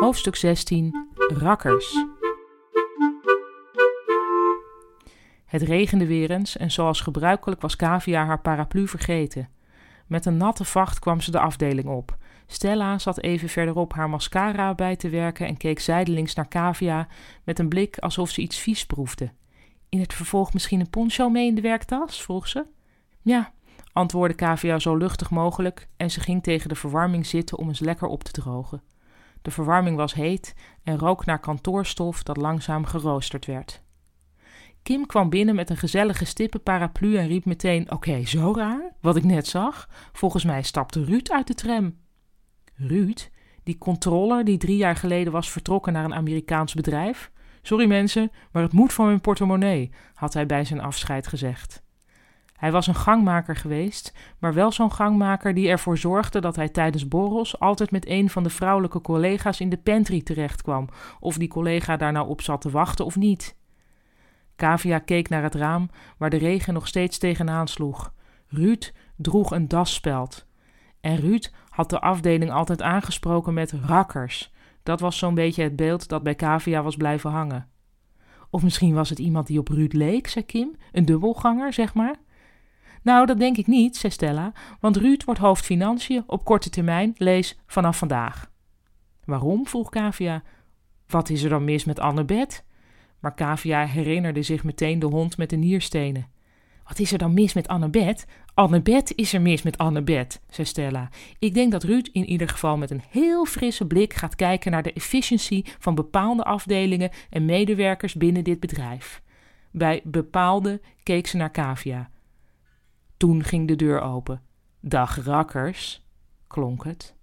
Hoofdstuk 16 Rakkers. Het regende weer eens en zoals gebruikelijk was Kavia haar paraplu vergeten. Met een natte vacht kwam ze de afdeling op. Stella zat even verderop haar mascara bij te werken en keek zijdelings naar Kavia met een blik alsof ze iets vies proefde. In het vervolg misschien een poncho mee in de werktas? vroeg ze. Ja, antwoordde Kavia zo luchtig mogelijk en ze ging tegen de verwarming zitten om eens lekker op te drogen. De verwarming was heet en rook naar kantoorstof dat langzaam geroosterd werd. Kim kwam binnen met een gezellige stippen paraplu en riep meteen: Oké, zo raar, wat ik net zag. Volgens mij stapte Ruud uit de tram. Ruud, die controller die drie jaar geleden was vertrokken naar een Amerikaans bedrijf? Sorry mensen, maar het moet van mijn portemonnee, had hij bij zijn afscheid gezegd. Hij was een gangmaker geweest, maar wel zo'n gangmaker die ervoor zorgde dat hij tijdens borrels altijd met een van de vrouwelijke collega's in de pantry terechtkwam, of die collega daar nou op zat te wachten of niet. Kavia keek naar het raam, waar de regen nog steeds tegenaan sloeg. Ruud droeg een dasspeld. En Ruud had de afdeling altijd aangesproken met rakkers. Dat was zo'n beetje het beeld dat bij Kavia was blijven hangen. Of misschien was het iemand die op Ruud leek, zei Kim. Een dubbelganger, zeg maar. Nou, dat denk ik niet, zei Stella, want Ruud wordt hoofd financiën op korte termijn, lees vanaf vandaag. Waarom? vroeg Kavia. Wat is er dan mis met Annabeth? Maar Kavia herinnerde zich meteen de hond met de nierstenen. Wat is er dan mis met Annabeth? Annabeth is er mis met Annabeth, zei Stella. Ik denk dat Ruud in ieder geval met een heel frisse blik gaat kijken naar de efficiëntie van bepaalde afdelingen en medewerkers binnen dit bedrijf. Bij bepaalde keek ze naar Kavia. Toen ging de deur open. Dag rakkers, klonk het.